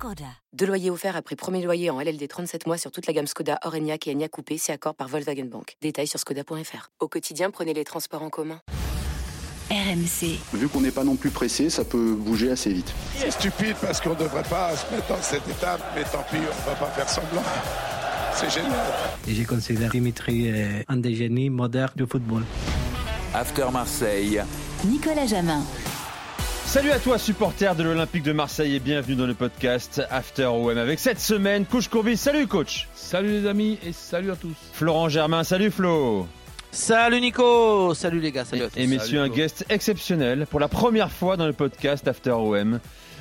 Skoda. Deux loyers offerts après premier loyer en LLD 37 mois sur toute la gamme Skoda, Orenia et Enya Coupé, c'est accord par Volkswagen Bank. Détails sur skoda.fr. Au quotidien, prenez les transports en commun. RMC. Vu qu'on n'est pas non plus pressé, ça peut bouger assez vite. C'est stupide parce qu'on ne devrait pas se mettre dans cette étape, mais tant pis, on ne va pas faire semblant. C'est génial. Et j'ai considéré Dimitri euh, un des génies modernes du football. After Marseille. Nicolas Jamin. Salut à toi supporter de l'Olympique de Marseille et bienvenue dans le podcast After OM avec cette semaine coach Courbis. Salut coach. Salut les amis et salut à tous. Florent Germain, salut Flo. Salut Nico, salut les gars, salut à tous. Et messieurs, un guest exceptionnel pour la première fois dans le podcast After OM.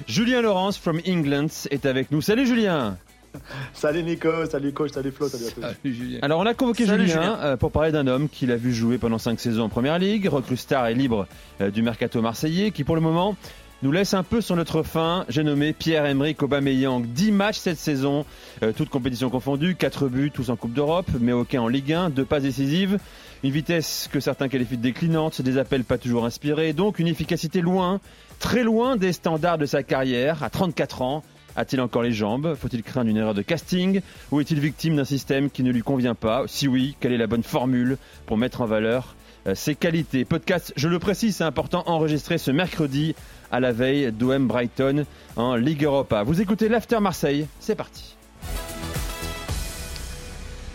Julien Laurence from England est avec nous. Salut Julien. Salut Nico, salut coach, salut Flo, salut à tous. Salut Julien. Alors on a convoqué Salut Julien, Julien. euh, pour parler d'un homme qui l'a vu jouer pendant 5 saisons en Première Ligue, recrue star et libre euh, du mercato marseillais, qui pour le moment nous laisse un peu sur notre fin. J'ai nommé Pierre-Emerick Aubameyang. 10 matchs cette saison, euh, toutes compétitions confondues, 4 buts, tous en Coupe d'Europe, mais aucun en Ligue 1, 2 passes décisives, une vitesse que certains qualifient de déclinante, des appels pas toujours inspirés, donc une efficacité loin, très loin des standards de sa carrière, à 34 ans. A-t-il encore les jambes? Faut-il craindre une erreur de casting? Ou est-il victime d'un système qui ne lui convient pas? Si oui, quelle est la bonne formule pour mettre en valeur euh, ses qualités? Podcast, je le précise, c'est important, enregistré ce mercredi à la veille d'OM Brighton en Ligue Europa. Vous écoutez l'After Marseille, c'est parti.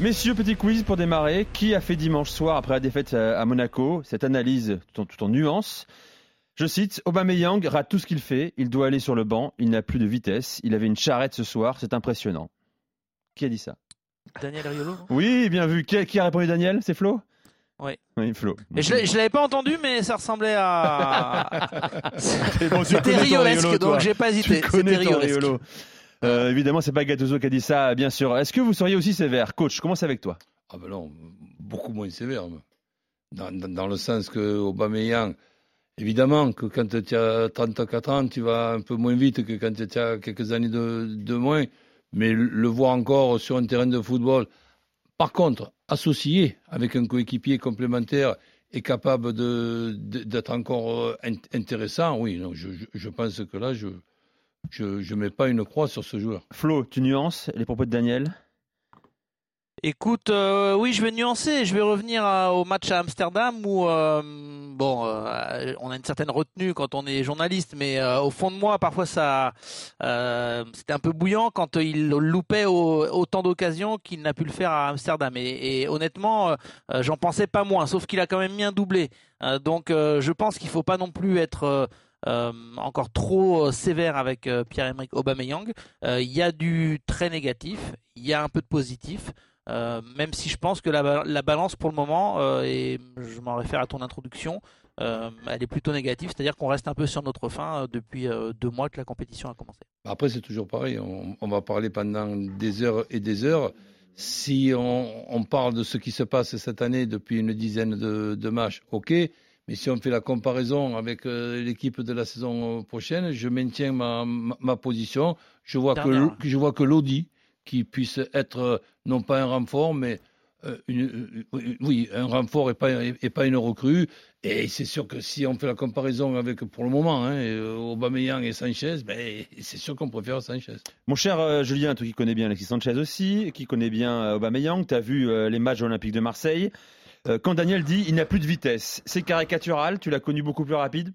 Messieurs, petit quiz pour démarrer. Qui a fait dimanche soir après la défaite à à Monaco? Cette analyse tout en, tout en nuances. Je cite, Aubameyang rate tout ce qu'il fait, il doit aller sur le banc, il n'a plus de vitesse, il avait une charrette ce soir, c'est impressionnant. Qui a dit ça? Daniel Riolo Oui, bien vu. Qui a, qui a répondu Daniel? C'est Flo? Oui. Oui, Flo. Mais je, je l'avais pas entendu, mais ça ressemblait à. Bon, C'était riolesque, Riolo, donc j'ai pas hésité. C'était riolesque. Euh, évidemment, c'est pas Gattuso qui a dit ça, bien sûr. Est-ce que vous seriez aussi sévère? Coach, commence avec toi? Ah ben non, beaucoup moins sévère. mais. Dans, dans- dans le sens que Aubameyang, évidemment que quand tu as 34 ans, tu vas un peu moins vite que quand tu as quelques années de, moins. Mais le- voir encore sur un terrain de football, par contre, associé avec un coéquipier complémentaire et capable d'être encore euh, int- intéressant, oui, non, je, pense que là, je je mets pas une croix sur ce joueur. Flo, tu nuances les propos de Daniel? Écoute, euh, oui, je vais nuancer. Je vais revenir au match à Amsterdam où, euh, bon, euh, on a une certaine retenue quand on est journaliste, mais au fond de moi, parfois ça, c'était un peu bouillant quand il loupait au- autant d'occasions qu'il n'a pu le faire à Amsterdam. Et, honnêtement, j'en pensais pas moins, sauf qu'il a quand même mis un doublé. Donc, je pense qu'il faut pas non plus être encore trop sévère avec Pierre-Emerick Aubameyang. Il y a du très négatif, il y a un peu de positif. Euh, même si je pense que la, ba- la balance pour le moment, euh, et je m'en réfère à ton introduction, euh, elle est plutôt négative, c'est-à-dire qu'on reste un peu sur notre fin depuis deux mois que la compétition a commencé. Après, c'est toujours pareil. On, on va parler pendant des heures et des heures. Si on, on parle de ce qui se passe cette année depuis une dizaine de, de matchs, ok. Mais si on fait la comparaison avec l'équipe de la saison prochaine, je maintiens ma, ma, ma position. Je vois que, Dernière. je vois que Lodi, qui puisse être euh, non pas un renfort, mais euh, euh, oui, un renfort et pas, et pas une recrue. Et c'est sûr que si on fait la comparaison avec, pour le moment, hein, Aubameyang et Sanchez, ben, c'est sûr qu'on préfère Sanchez. Mon cher Julien, toi qui connais bien Alexis Sanchez aussi, qui connais bien Aubameyang, tu as vu les matchs olympiques de Marseille. Quand Daniel dit il n'a plus de vitesse, c'est caricatural, tu l'as connu beaucoup plus rapide?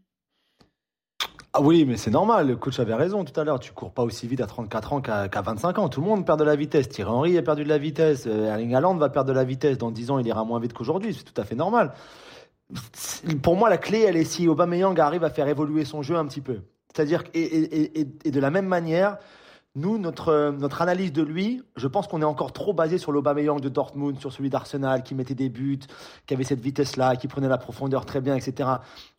Ah oui, mais c'est normal, le coach avait raison tout à l'heure. Tu cours pas aussi vite à 34 ans qu'à qu'à 25 ans. Tout le monde perd de la vitesse. Thierry Henry a perdu de la vitesse. euh, Erling Haaland va perdre de la vitesse. Dans 10 ans, il ira moins vite qu'aujourd'hui. C'est tout à fait normal. Pour moi, la clé, elle est si Aubameyang arrive à faire évoluer son jeu un petit peu. C'est-à-dire et de la même manière, nous, notre, notre analyse de lui, je pense qu'on est encore trop basé sur l'Aubameyang de Dortmund, sur celui d'Arsenal, qui mettait des buts, qui avait cette vitesse-là, qui prenait la profondeur très bien, etc.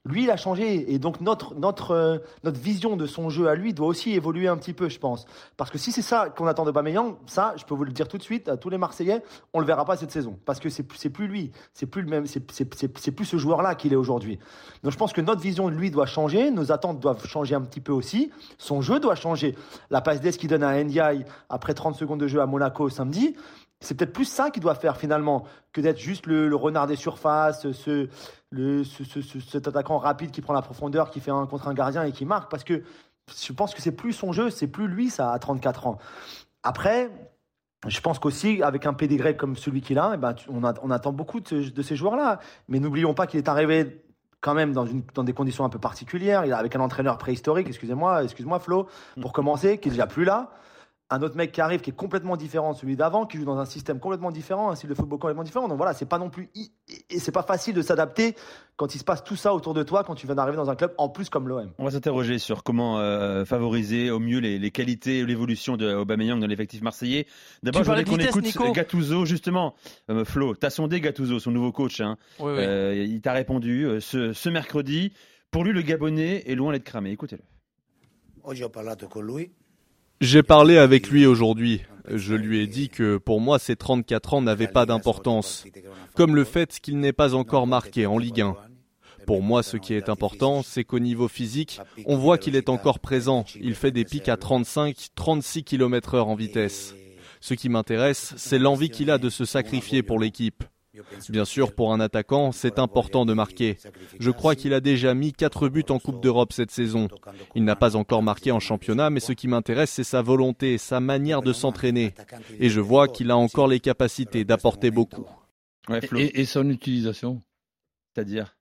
Lui, il a changé. Et donc, notre, notre, euh, notre vision de son jeu à lui doit aussi évoluer un petit peu, je pense. Parce que si c'est ça qu'on attend de Aubameyang, ça, je peux vous le dire tout de suite, à tous les Marseillais, on le verra pas cette saison. Parce que c'est, plus lui. C'est plus le même, c'est, plus ce joueur-là qu'il est aujourd'hui. Donc, je pense que notre vision de lui doit changer. Nos attentes doivent changer un petit peu aussi. Son jeu doit changer. La passe d'Est donne à Ndiaye après 30 secondes de jeu à Monaco samedi, c'est peut-être plus ça qu'il doit faire finalement que d'être juste le, renard des surfaces, ce, cet attaquant rapide qui prend la profondeur, qui fait un contre un gardien et qui marque. Parce que je pense que c'est plus son jeu, c'est plus lui ça à 34 ans. Après, je pense qu'aussi, avec un pédigré comme celui qu'il a, eh ben, on, attend beaucoup de ces joueurs-là. Mais n'oublions pas qu'il est arrivé quand même dans, une, dans des conditions un peu particulières. Il est avec un entraîneur préhistorique, excusez-moi, excuse-moi Flo, pour commencer, qui est déjà plus là un autre mec qui arrive qui est complètement différent de celui d'avant, qui joue dans un système complètement différent, un style de football complètement différent. Donc voilà, c'est pas non plus et c'est pas facile de s'adapter quand il se passe tout ça autour de toi quand tu viens d'arriver dans un club en plus comme l'OM. On va s'interroger sur comment euh, favoriser au mieux les, qualités et l'évolution de Aubameyang dans l'effectif marseillais. D'abord, je voudrais qu'on écoute Gattuso justement. Euh, Flo, t'as sondé Gattuso, son nouveau coach. Hein. Euh, il t'a répondu ce, ce mercredi. Pour lui, le Gabonais est loin d'être cramé. Écoutez-le. J'ai parlé avec lui aujourd'hui. Je lui ai dit que pour moi, ces 34 ans n'avaient pas d'importance, comme le fait qu'il n'est pas encore marqué en Ligue 1. Pour moi, ce qui est important, c'est qu'au niveau physique, on voit qu'il est encore présent. Il fait des pics à 35, 36 km heure en vitesse. Ce qui m'intéresse, c'est l'envie qu'il a de se sacrifier pour l'équipe. Bien sûr, pour un attaquant, c'est important de marquer. Je crois qu'il a déjà mis 4 buts en Coupe d'Europe cette saison. Il n'a pas encore marqué en championnat, mais ce qui m'intéresse, c'est sa volonté, sa manière de s'entraîner. Et je vois qu'il a encore les capacités d'apporter beaucoup. et, son utilisation C'est-à-dire?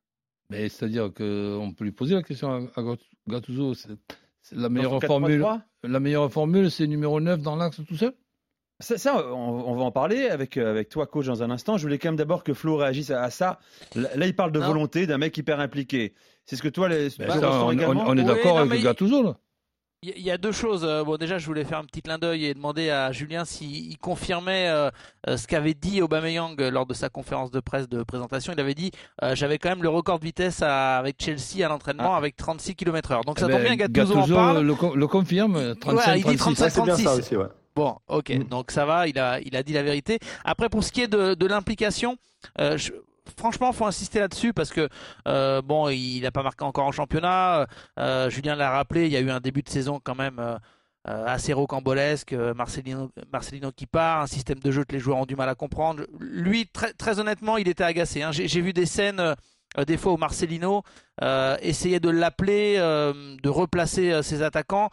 C'est-à-dire qu'on peut lui poser la question à Gattuso. La meilleure formule, la meilleure formule, c'est numéro 9 dans l'axe tout seul? Ça, on, va en parler avec, euh, avec toi, coach, dans un instant. Je voulais quand même d'abord que Flo réagisse à, ça. Là, il parle de volonté d'un mec hyper impliqué. C'est ce que toi, les, ben on, on, est d'accord avec Gattuso, là. Il y a deux choses. Euh, bon, déjà, je voulais faire un petit clin d'œil et demander à Julien s'il confirmait euh, ce qu'avait dit Aubameyang lors de sa conférence de presse de présentation. Il avait dit j'avais quand même le record de vitesse avec Chelsea à l'entraînement ah. avec 36 km/h. Donc ça eh tombe bien, ben, Gattuso, en parle. Le, le confirme, 35 il dit 35 36. Bon, ok, mm. donc ça va, il a, il a dit la vérité. Après, pour ce qui est de, de l'implication, euh, franchement, faut insister là-dessus parce que euh, bon, il n'a pas marqué encore en championnat. Euh, Julien l'a rappelé, il y a eu un début de saison quand même euh, assez rocambolesque. Marcelino, Marcelino qui part, un système de jeu que les joueurs ont du mal à comprendre. Lui, très, très honnêtement, il était agacé. Hein. J'ai vu des scènes des fois où Marcelino euh, essayait de l'appeler, euh, de replacer ses attaquants.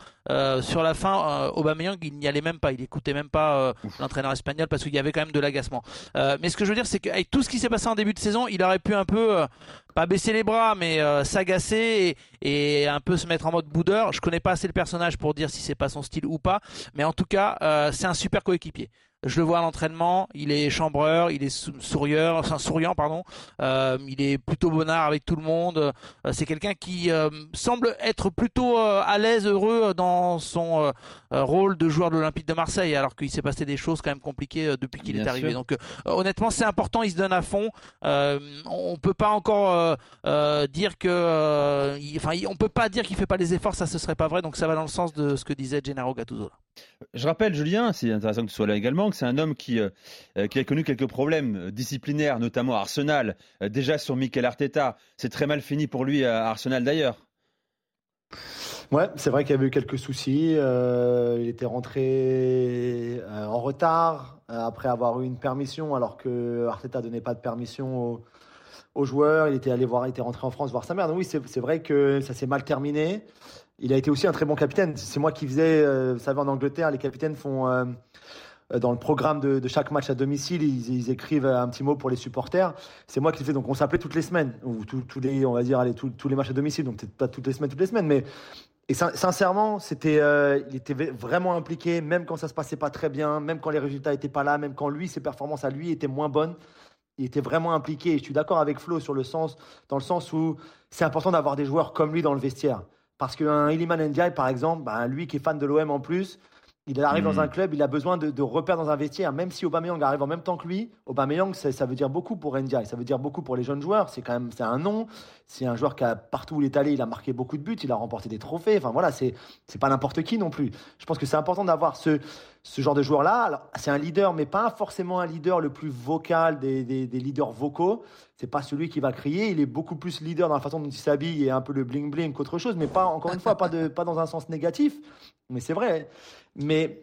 sur la fin, Aubameyang, il n'y allait même pas, il écoutait même pas l'entraîneur espagnol parce qu'il y avait quand même de l'agacement. mais ce que je veux dire, c'est qu'avec tout ce qui s'est passé en début de saison, il aurait pu un peu, pas baisser les bras, mais s'agacer et, et, un peu se mettre en mode boudeur. Je connais pas assez le personnage pour dire si c'est pas son style ou pas, mais en tout cas, c'est un super coéquipier. Je le vois à l'entraînement, il est chambreur, il est sourieur, enfin souriant pardon. Euh, il est plutôt bonnard avec tout le monde. Euh, c'est quelqu'un qui euh, semble être plutôt à l'aise, heureux dans son rôle de joueur de l'Olympique de Marseille, alors qu'il s'est passé des choses quand même compliquées depuis qu'il est arrivé. Donc honnêtement, c'est important, il se donne à fond. on peut pas encore dire que, enfin, on peut pas dire qu'il fait pas les efforts, ça ce serait pas vrai. Donc ça va dans le sens de ce que disait Gennaro Gattuso. Je rappelle, Julien, c'est intéressant que tu sois là également, que c'est un homme qui, euh, euh, a connu quelques problèmes euh, disciplinaires, notamment à Arsenal, déjà sur Mikel Arteta. C'est très mal fini pour lui à Arsenal d'ailleurs. Ouais, c'est vrai qu'il y avait eu quelques soucis. il était rentré en retard après avoir eu une permission, alors que Arteta donnait pas de permission aux, joueurs. Il était allé voir, il était rentré en France voir sa mère. Donc oui, c'est vrai que ça s'est mal terminé il a été aussi un très bon capitaine. C'est moi qui faisais, euh, vous savez, en Angleterre, les capitaines font euh, euh, dans le programme de, chaque match à domicile, ils, écrivent un petit mot pour les supporters. C'est moi qui le faisais. Donc on s'appelait toutes les semaines, ou tous les, on va dire, tous les matchs à domicile. Donc peut-être pas toutes les semaines, toutes les semaines, mais et sincèrement, c'était, il était vraiment impliqué, même quand ça se passait pas très bien, même quand les résultats étaient pas là, même quand lui, ses performances à lui étaient moins bonnes. Il était vraiment impliqué. Et je suis d'accord avec Flo sur le sens, dans le sens où c'est important d'avoir des joueurs comme lui dans le vestiaire. Parce qu'un Iliman Ndiaye, par exemple, bah, lui qui est fan de l'OM en plus, Il arrive dans Mhm. un club, il a besoin de, de repères dans un vestiaire. Même si Aubameyang arrive en même temps que lui, Aubameyang, ça, ça veut dire beaucoup pour Ndiaye. Ça veut dire beaucoup pour les jeunes joueurs. C'est quand même, c'est un nom. C'est un joueur qui a partout où il est allé, il a marqué beaucoup de buts, il a remporté des trophées. Enfin voilà, c'est c'est pas n'importe qui non plus. Je pense que c'est important d'avoir ce ce genre de joueur-là. C'est un leader, mais pas forcément un leader le plus vocal des, des, des leaders vocaux. C'est pas celui qui va crier. Il est beaucoup plus leader dans la façon dont il s'habille et un peu le bling bling qu'autre chose. Mais pas encore une fois, pas de pas dans un sens négatif. Mais c'est vrai. Mais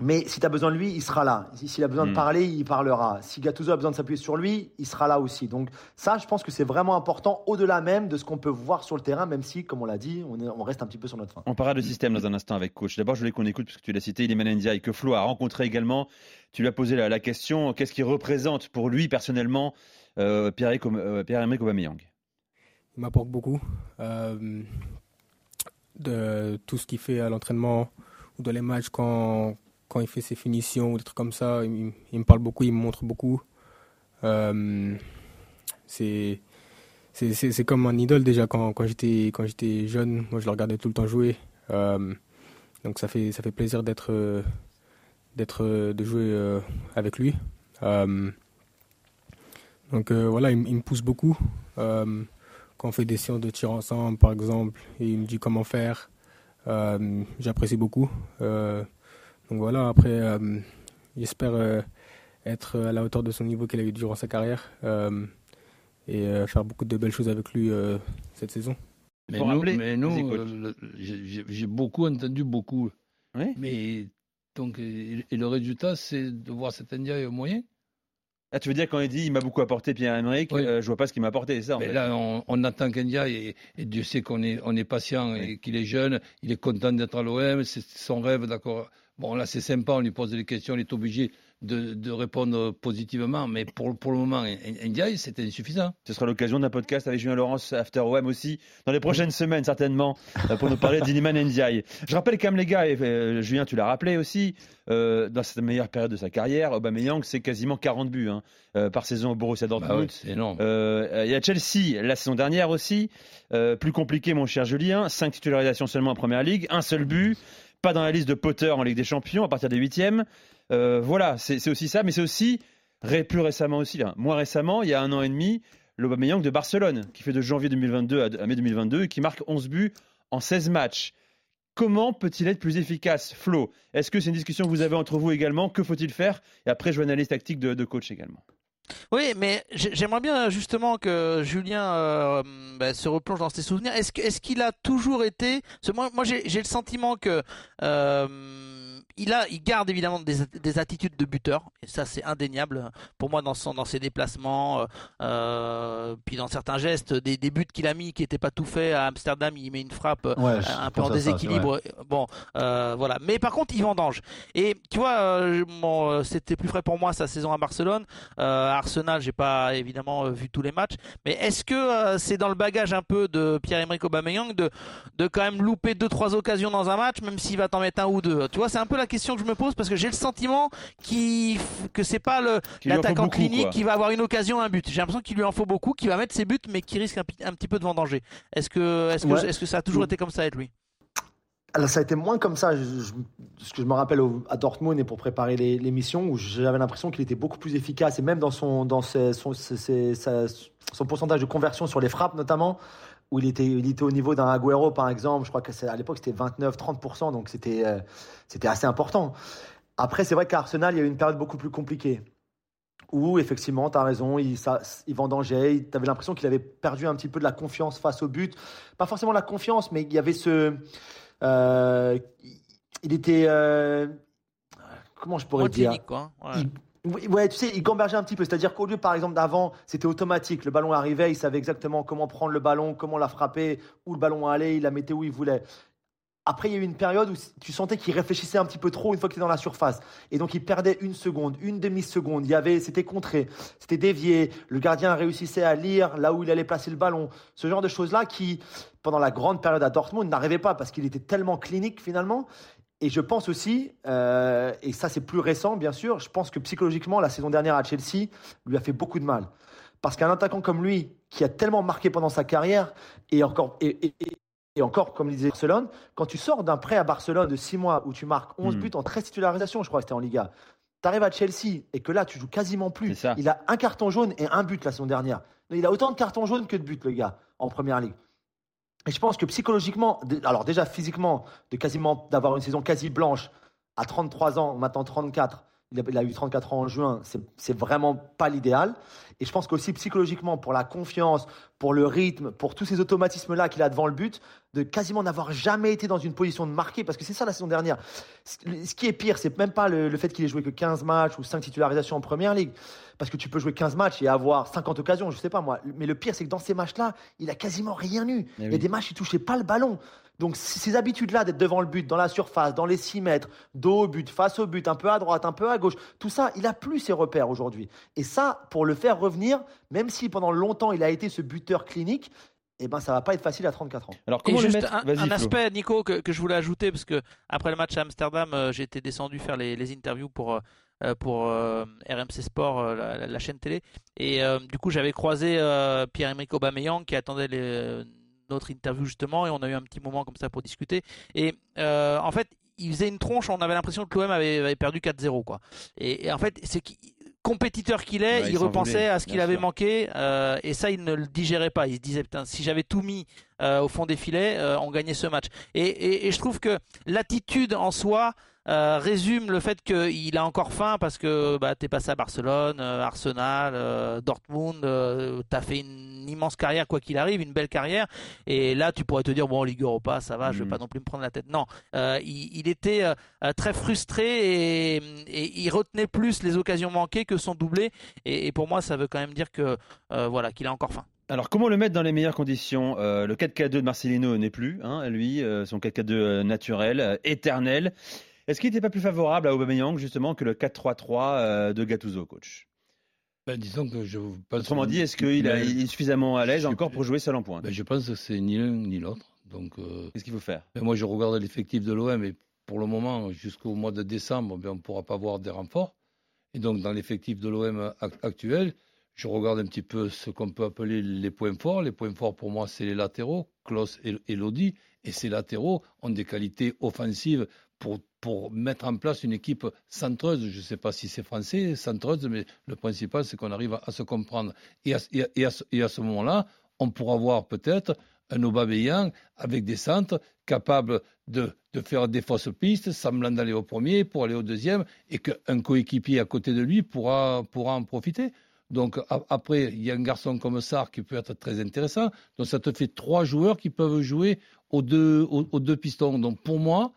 mais si tu as besoin de lui, il sera là. Si- S'il a besoin de Mm. parler, il parlera. Si Gattuso a besoin de s'appuyer sur lui, il sera là aussi. Donc ça, je pense que c'est vraiment important au-delà même de ce qu'on peut voir sur le terrain, même si, comme on l'a dit, on, est- on reste un petit peu sur notre fin. On parlera de système dans un instant avec coach. D'abord, je voulais qu'on écoute, parce que tu l'as cité, Iliman Ndiaye, que Flo a rencontré également. Tu lui as posé la, la question, qu'est-ce qu'il représente pour lui personnellement, euh, Pierre-Emerick euh, Aubameyang? Il m'apporte beaucoup euh, de tout ce qu'il fait à l'entraînement ou dans les matchs quand, quand il fait ses finitions ou des trucs comme ça. Il, me parle beaucoup, il me montre beaucoup. Euh, c'est comme un idole déjà quand, quand j'étais jeune. Moi, je le regardais tout le temps jouer. Euh, donc ça fait ça fait plaisir d'être de jouer euh, avec lui. Donc voilà, il, il me pousse beaucoup. Quand on fait des séances de tir ensemble, par exemple, et il me dit comment faire, j'apprécie beaucoup. Euh, donc voilà, après, euh, j'espère euh, être à la hauteur de son niveau qu'il a eu durant sa carrière euh, et euh, faire beaucoup de belles choses avec lui euh, cette saison. Mais Pour nous, rappeler, mais nous, euh, j'ai beaucoup entendu beaucoup. Oui. Mais donc, et, et le résultat, c'est de voir cet Indien au moyen. Ah, tu veux dire quand il dit il m'a beaucoup apporté Pierre-Emerick, Oui. euh, je vois pas ce qu'il m'a apporté, c'est ça en Mais fait. là, on, on attend qu'India, et, et Dieu sait qu'on est, on est patient et qu'il est jeune, il est content d'être à l'OM, c'est son rêve, d'accord. Bon, là, c'est sympa, on lui pose des questions, il est obligé de, de répondre positivement, mais pour, pour le moment, India, c'était insuffisant. Ce sera l'occasion d'un podcast avec Julien Laurence After OM aussi, dans les prochaines semaines certainement, euh, pour nous parler d'Iliman Ndiaye. Je rappelle quand même les gars, et euh, Julien tu l'as rappelé aussi, euh, dans cette meilleure période de sa carrière, Aubameyang c'est quasiment 40 buts hein, euh, par saison au Borussia Bah Dortmund. ouais, c'est énorme. Il y a Chelsea la saison dernière aussi, plus compliqué mon cher Julien, 5 titularisations seulement en Première Ligue, un seul but, pas dans la liste de Potter en Ligue des Champions à partir des huitièmes. Euh, voilà, c'est aussi ça, mais c'est aussi plus récemment aussi, là, moins récemment, il y a un an et demi, l'Aubameyang de Barcelone, qui fait de janvier 2022 à, mai 2022 et qui marque 11 buts en 16 matchs. Comment peut-il être plus efficace, Flo? Est-ce que c'est une discussion que vous avez entre vous également? Que faut-il faire? Et après, je une analyse tactique de, de coach également. Oui, mais j'ai- j'aimerais bien justement que Julien euh, bah, se replonge dans ses souvenirs. Est-ce qu'il a toujours été Moi, moi j'ai j'ai le sentiment que euh, il a, il garde évidemment des, des attitudes de buteur, et ça c'est indéniable pour moi dans son, dans ses déplacements, euh, euh, puis dans certains gestes, des, des buts qu'il a mis qui n'étaient pas tout faits à Amsterdam, il met une frappe euh, Ouais, un peu en ça, déséquilibre. Bon, euh, voilà. Mais par contre, il vendange. Et tu vois, bon, c'était plus frais pour moi sa saison à Barcelone. Euh, à Arsenal, j'ai pas évidemment vu tous les matchs. Mais est-ce que c'est dans le bagage un peu de Pierre-Emerick Aubameyang de de quand même louper deux trois occasions dans un match, même s'il va t'en mettre un ou deux? Tu vois, c'est un peu la question que je me pose parce que j'ai le sentiment qui que c'est pas l'attaquant clinique quoi. qui va avoir une occasion, un but. J'ai l'impression qu'il lui en faut beaucoup, qu'il va mettre ses buts, mais qui risque un, un petit peu de vendanger. Est-ce que est-ce que Ouais. est-ce que ça a toujours été comme ça avec lui? Alors, ça a été moins comme ça. Je, je- ce que je me rappelle au- à Dortmund et pour préparer les- l'émission, où j'avais l'impression qu'il était beaucoup plus efficace et même dans son, dans ses- son, ses- ses- sa- son pourcentage de conversion sur les frappes notamment, où il était, il était au niveau d'un Agüero par exemple. Je crois que c'est- à l'époque c'était 29-30%, donc c'était euh, c'était assez important. Après, c'est vrai qu'à Arsenal, il y a eu une période beaucoup plus compliquée. Où effectivement, tu as raison, il, ça, il vendangeait, tu avais l'impression qu'il avait perdu un petit peu de la confiance face au but. Pas forcément la confiance, mais il y avait ce. Euh, il était. euh, comment je pourrais dire? quoi. Ouais. Il- oui, ouais, tu sais, il gambergeait un petit peu. C'est-à-dire qu'au lieu, par exemple, d'avant, c'était automatique. Le ballon arrivait, il savait exactement comment prendre le ballon, comment la frapper, où le ballon allait, il la mettait où il voulait. Après, il y a eu une période où tu sentais qu'il réfléchissait un petit peu trop une fois qu'il était dans la surface. Et donc, il perdait une seconde, une demi-seconde. Il y avait, c'était contré, c'était dévié. Le gardien réussissait à lire là où il allait placer le ballon. Ce genre de choses-là qui, pendant la grande période à Dortmund, n'arrivait pas parce qu'il était tellement clinique finalement. Et je pense aussi, euh, et ça c'est plus récent bien sûr, je pense que psychologiquement, la saison dernière à Chelsea lui a fait beaucoup de mal. Parce qu'un attaquant comme lui, qui a tellement marqué pendant sa carrière, et encore, et, et- et encore, comme le disait Barcelone, quand tu sors d'un prêt à Barcelone de 6 mois où tu marques 11 Hmm. buts en 13 titularisations, je crois que c'était en Liga, tu arrives à Chelsea et que là, tu joues quasiment plus. Il a un carton jaune et un but la saison dernière. Il a autant de cartons jaunes que de buts, le gars, en première ligue. Et je pense que psychologiquement, alors déjà physiquement, de quasiment d'avoir une saison quasi blanche à 33 ans, maintenant 34, il a, il a eu 34 ans en juin, c'est- vraiment pas l'idéal. Et je pense qu'aussi psychologiquement, pour la confiance, pour le rythme, pour tous ces automatismes-là qu'il a devant le but, de quasiment n'avoir jamais été dans une position de marquer, parce que c'est ça la saison dernière. Ce qui est pire, c'est même pas le, le fait qu'il ait joué que 15 matchs ou 5 titularisations en première ligue, parce que tu peux jouer 15 matchs et avoir 50 occasions, je sais pas moi. Mais le pire, c'est que dans ces matchs-là, il a quasiment rien eu. Il y a des matchs, il touchait pas le ballon. Donc ces habitudes-là d'être devant le but, dans la surface, dans les 6 mètres, dos au but, face au but, un peu à droite, un peu à gauche, tout ça, il a plus ses repères aujourd'hui. Et ça, pour le faire revenir, même si pendant longtemps il a été ce buteur clinique, eh ben ça va pas être facile à 34 ans. Alors comment le juste mettre un, Vas-y, un aspect, Nico, que, que je voulais ajouter, parce que après le match à Amsterdam, euh, j'ai été descendu faire les, les interviews pour, euh, euh, pour euh, RMC Sport, euh, la, la chaîne télé. Et euh, du coup, j'avais croisé euh, Pierre-Emerick Aubameyang qui attendait les- notre interview justement, et on a eu un petit moment comme ça pour discuter. Et euh, en fait, il faisait une tronche, on avait l'impression que l'OM avait, avait perdu 4-0. Quoi. Et, et en fait, c'est qu'il- compétiteur qu'il est, Ouais, il repensait voulait, à ce qu'il avait sûr. manqué, euh, et ça, il ne le digérait pas. Il se disait, putain, si j'avais tout mis euh, au fond des filets, euh, on gagnait ce match. Et, et- et je trouve que l'attitude en soi résume le fait qu'il a encore faim parce que bah, t'es passé à Barcelone, Arsenal, Dortmund, t'as fait une immense carrière quoi qu'il arrive, une belle carrière. Et là, tu pourrais te dire bon, Ligue Europa, ça va, je vais Mhm. pas non plus me prendre la tête. Non, euh, il, il était euh, euh, très frustré et, et il retenait plus les occasions manquées que son doublé. Et, et pour moi, ça veut quand même dire que euh, voilà, qu'il a encore faim. Alors, comment le mettre dans les meilleures conditions? Le 4K2 de Marcelino n'est plus, hein, lui, son 4K2 euh, naturel, éternel. Est-ce qu'il n'était pas plus favorable à Aubameyang, justement, que le 4-3-3 euh, de Gattuso, coach? Ben, disons que je pense. Autrement dit, est-ce qu'il est suffisamment à l'aise encore pour jouer seul en pointe ben, Je pense que c'est ni l'un ni l'autre. Donc, euh, Qu'est-ce qu'il faut faire? ben, moi, je regarde l'effectif de l'OM et pour le moment, jusqu'au mois de décembre, on ne pourra pas voir des renforts. Et donc, dans l'effectif de l'OM ac- actuel, je regarde un petit peu ce qu'on peut appeler les points forts. Les points forts, pour moi, c'est les latéraux, Klaus et, et Lodi. Et ces latéraux ont des qualités offensives pour, pour mettre en place une équipe centreuse. Je ne sais pas si c'est français, centreuse, mais le principal, c'est qu'on arrive à, se comprendre. Et à, ce, moment-là, on pourra voir peut-être un Aubameyang avec des centres capables de, faire des fausses pistes, semblant d'aller au premier pour aller au deuxième, et qu'un coéquipier à côté de lui pourra, pourra en profiter. Donc après, il y a un garçon comme Sarr qui peut être très intéressant. Donc ça te fait trois joueurs qui peuvent jouer aux deux, aux, aux deux pistons. Donc pour moi,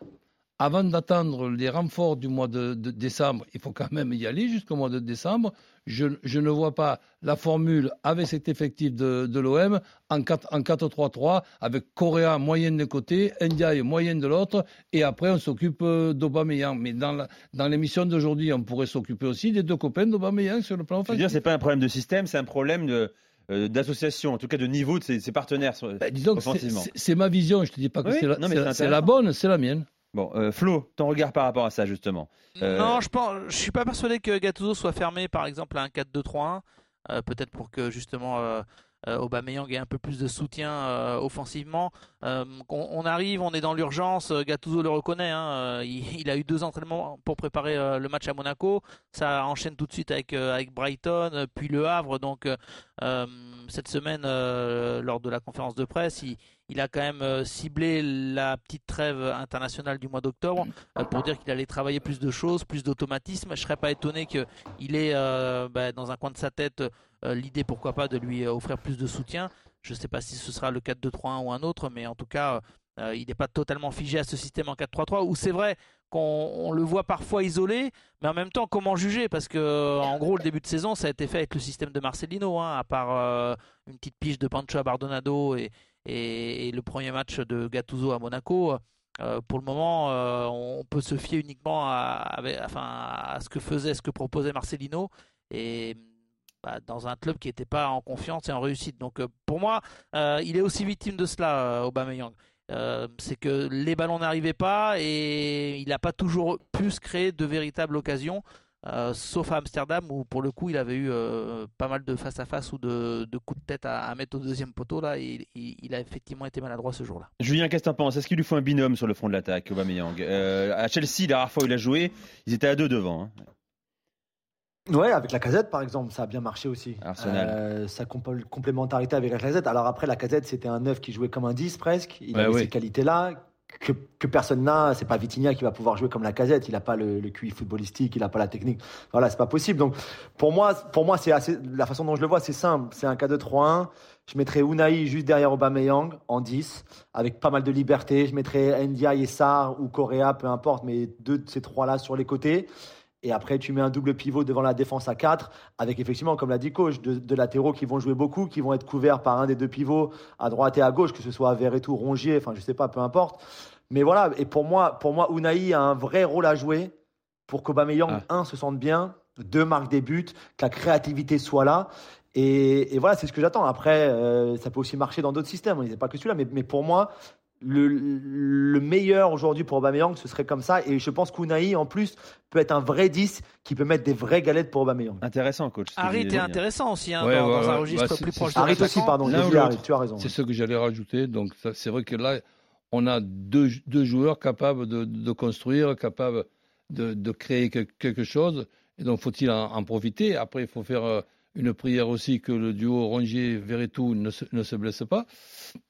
avant d'attendre les renforts du mois de, de décembre, il faut quand même y aller jusqu'au mois de décembre. Je, je ne vois pas la formule avec cet effectif de, de l'OM en 4 en 4-3-3 avec Correa moyenne d'un côté, Ndiaye moyenne de l'autre et après on s'occupe euh, d'Aubameyang. Mais dans l'émission d'aujourd'hui, on pourrait s'occuper aussi des deux copains d'Aubameyang sur le plan offensif. dire, c'est pas un problème de système, c'est un problème de, euh, d'association, en tout cas de niveau de ses, ses partenaires Ben, disons que c'est- ma vision, je te dis pas que Oui, c'est la, bonne, c'est la mienne. Bon, euh, Flo, ton regard par rapport à ça, justement. Euh, Non, je pense, je suis pas persuadé que Gattuso soit fermé, par exemple, à un 4-2-3-1. euh, Peut-être pour que justement Aubameyang ait un peu plus de soutien offensivement. On, arrive, on est dans l'urgence. Gattuso le reconnaît. hein, il, a eu deux entraînements pour préparer le match à Monaco. Ça enchaîne tout de suite avec avec Brighton, puis Le Havre. Donc cette semaine, lors de la conférence de presse, il, il a quand même euh, ciblé la petite trêve internationale du mois d'octobre euh, pour dire qu'il allait travailler plus de choses, plus d'automatisme. Je serais pas étonné qu'il ait euh, bah, dans un coin de sa tête euh, l'idée, pourquoi pas, de lui offrir plus de soutien. Je ne sais pas si ce sera le 4-2-3-1 ou un autre, mais en tout cas, euh, il n'est pas totalement figé à ce système en 4-3-3 où c'est vrai qu'on on le voit parfois isolé, mais en même temps, comment juger? Parce que, en gros, le début de saison, ça a été fait avec le système de Marcelino, hein, à part euh, une petite piche de Pancho Bardonado et, et, le premier match de Gattuso à Monaco. Euh, pour le moment, euh, on peut se fier uniquement à, enfin, à ce que faisait, ce que proposait Marcelino, et bah, dans un club qui n'était pas en confiance et en réussite. Donc, euh, pour moi, il est aussi victime de cela, Aubameyang. C'est que les ballons n'arrivaient pas et il n'a pas toujours pu se créer de véritables occasions. Euh, sauf à Amsterdam où pour le coup il avait eu euh, pas mal de face à face ou de, de coups de tête à, à mettre au deuxième poteau là. Et, il, il a effectivement été maladroit ce jour-là. Julien, qu'est-ce que t'en penses? Est-ce qu'il lui faut un binôme sur le front de l'attaque, Aubameyang? Euh, À Chelsea, la dernière fois où il a joué, ils étaient à deux devant. hein. Ouais, avec la casette par exemple, ça a bien marché aussi. Arsenal. Euh, sa comp- complémentarité avec la casette. Alors après, la casette, c'était un 9 qui jouait comme un 10 presque. Il Ouais, avait oui. ces qualités-là que, personne n'a. C'est pas Vitinha qui va pouvoir jouer comme la casette. Il n'a pas le, le QI footballistique, il n'a pas la technique. Voilà, c'est pas possible. Donc pour moi, pour moi c'est assez, la façon dont je le vois, c'est simple. C'est un 4-2-3-1. Je mettrais Unai juste derrière Aubameyang en 10, avec pas mal de liberté. Je mettrais Ndiaye et ou Correa, peu importe, mais deux de ces trois-là sur les côtés. Et après, tu mets un double pivot devant la défense à 4, avec effectivement, comme l'a dit coach, de, de latéraux qui vont jouer beaucoup, qui vont être couverts par un des deux pivots à droite et à gauche, que ce soit Verretou, Rongier, enfin, je sais pas, peu importe. Mais voilà, et pour moi, pour moi, Unai a un vrai rôle à jouer pour qu'Aubameyang, un, se sente bien, deux, marque des buts, que la créativité soit là. Et, et voilà, c'est ce que j'attends. Après, euh, ça peut aussi marcher dans d'autres systèmes. On ne disait pas que celui-là, mais, mais pour moi, le, le meilleur aujourd'hui pour Aubameyang, ce serait comme ça. Et je pense qu'Unai, en plus, peut être un vrai 10 qui peut mettre des vraies galettes pour Aubameyang. Intéressant, coach. Harit est intéressant aussi hein, Ouais, dans, ouais, dans un registre Bah, plus proche de Harit aussi, pardon. L'autre. tu as raison. C'est ce que j'allais rajouter. Donc, c'est vrai que là, on a deux, deux joueurs capables de, de construire, capables de, de créer que- quelque chose. Et donc, faut-il en, en profiter? Après, il faut faire euh, une prière aussi que le duo Rongier-Verretou ne ne se blesse pas.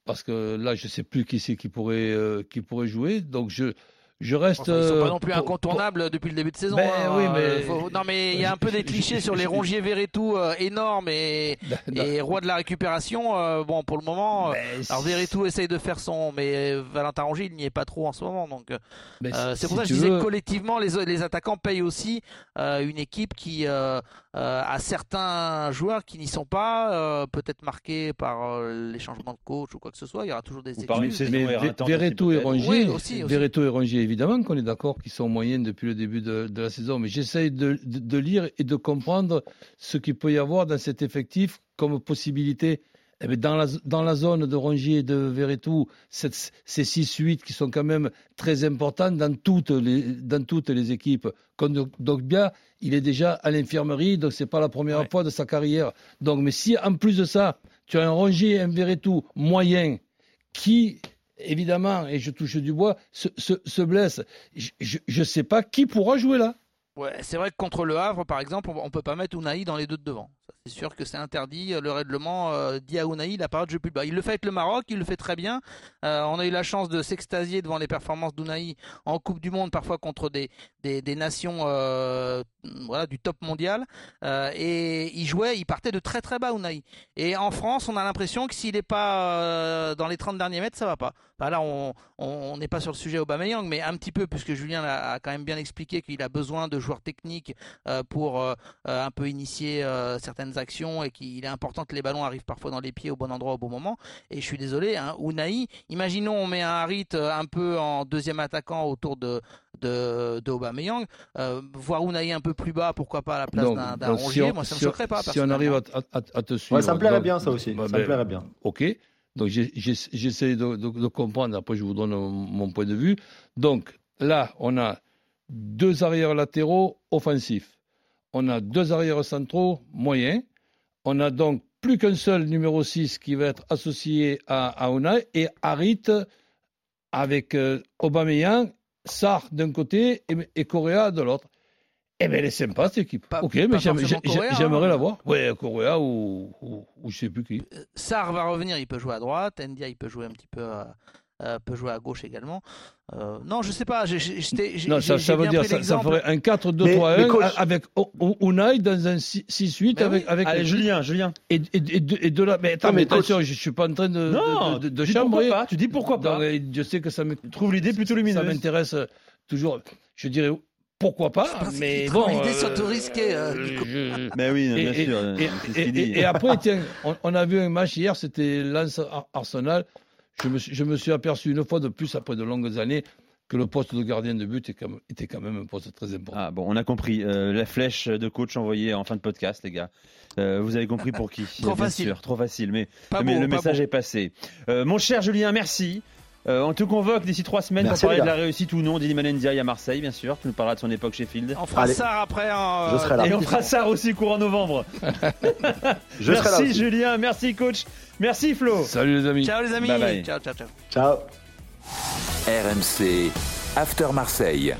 Parce que là, je ne sais plus qui c'est qui pourrait, euh, qui pourrait jouer. Donc, je, je reste. Enfin, ils sont pas euh, non plus pour- incontournables depuis le début de saison. Ben hein. oui, mais- faut- Non, mais il y a un peu des clichés sur les Rongier Verretou euh, énormes et, et roi de la récupération. euh, bon, pour le moment, Ben, euh, alors Verretou essaye de faire son, mais Valentin Rongier, il n'y est pas trop en ce moment. Donc, euh, Ben, si- c'est pour si ça que je disais veux- que collectivement, les, les attaquants payent aussi euh, une équipe qui euh, euh, a certains joueurs qui n'y sont pas, euh, peut-être marqués par euh, les changements de coach ou quoi que ce soit. Il y aura toujours des par une excuses. saison Mais éreintante Verretou aussi, et. Rongier, Oui, aussi, aussi. Verretou et Rongier, évidemment qu'on est d'accord qu'ils sont moyens depuis le début de, de la saison, mais j'essaye de, de- de lire et de comprendre ce qu'il peut y avoir dans cet effectif comme possibilité. Eh bien, dans, la, dans la zone de Rongier et de Verretou, cette- ces 6-8 qui sont quand même très importants dans toutes les, dans toutes les équipes. Comme Dogbia, il est déjà à l'infirmerie, donc c'est pas la première fois de sa carrière. Donc, mais si en plus de ça, tu as un Rongier et un Verretou moyen qui, évidemment, et je touche du bois, se, se, se blesse. Je ne sais pas qui pourra jouer là. C'est vrai que contre le Havre, par exemple, on, on peut pas mettre Unai dans les deux de devant. C'est sûr que c'est interdit. Le règlement euh, dit à Unai la parole de jeu plus bas. Il le fait avec le Maroc, il le fait très bien. Euh, on a eu la chance de s'extasier devant les performances d'Unai en Coupe du Monde, parfois contre des, des, nations euh, du top mondial. Euh, et il jouait, il partait de très très bas Unai. Et en France, on a l'impression que s'il n'est pas euh, dans les 30 derniers mètres, ça va pas. Là, on n'est pas sur le sujet Aubameyang, mais un petit peu, puisque Julien a, a quand même bien expliqué qu'il a besoin de joueurs techniques euh, pour euh, euh, un peu initier euh, certaines actions et qu'il est important que les ballons arrivent parfois dans les pieds au bon endroit au bon moment. Et je suis désolé, hein, Unai, imaginons on met un Harit euh, un peu en deuxième attaquant autour de de, de Aubameyang, euh, voir Unai un peu plus bas, pourquoi pas à la place d'un si Rongier, on- moi ça me si on- choquerait pas. Si on arrive à, à- à te suivre. ça me plairait donc- bien, ça aussi. bah, Ça me ben, plairait bien. Ok. Donc j'essaie de, de- de comprendre. Après, je vous donne mon point de vue. Donc là, on a deux arrières latéraux offensifs. On a deux arrières centraux moyens. On a donc plus qu'un seul numéro 6 qui va être associé à, Unai et Harit avec euh, Aubameyang, Sarr d'un côté et, et Correa de l'autre. Eh bien, elle est sympa cette équipe. Pas- ok, mais pas j'aimerais hein. la voir. Ouais, Correa ou, ou, ou je sais plus qui. Sarr va revenir, il peut jouer à droite. Ndia, il peut jouer un petit peu, à, euh, peut jouer à gauche également. Euh, non, je sais pas. j'ai- j'ai- j'étais- j'ai- Non, ça, ça veut dire ça, ça ferait un 4-2-3-1 Mais- mais coach- avec Unai dans un 6-8 Ben avec, oui. avec Allez, Julien, Julien. Et, et, et de, et de là. Mais attends, Non, mais mais coach- attention, je, suis pas en train de, Non, de, de, de tu dis chambrer. pourquoi pas, tu dis pourquoi pas. Donc, euh, je sais que ça me Trouve l'idée plutôt lumineuse. Ça m'intéresse euh, toujours. Je dirais pourquoi pas, mais bon. l'idée euh, sur tout risqué, euh, je- Mais oui, bien et, sûr. et- ce et- et- et après, tiens, on, on a vu un match hier, c'était Ar- Arsenal. Je me, suis, je me suis aperçu une fois de plus, après de longues années, que le poste de gardien de but était quand même, un poste très important. Ah bon, on a compris. Euh, la flèche de coach envoyée en fin de podcast, les gars. Euh, vous avez compris pour qui Trop Bien facile. sûr, trop facile. Mais, Pas mais beau, le message est passé. Euh, mon cher Julien, merci. Euh, on te convoque d'ici trois semaines Merci, pour parler de la réussite ou non d'Iliman Ndiaye à Marseille, bien sûr. Tu nous parleras de son époque Sheffield. On fera Allez. ça après. hein, Je serai là. Et on fera ça aussi courant novembre. Je serai là merci. Julien, merci coach, merci Flo. Salut les amis. Ciao les amis. Bye bye. Ciao, ciao, ciao. Ciao. RMC After Marseille.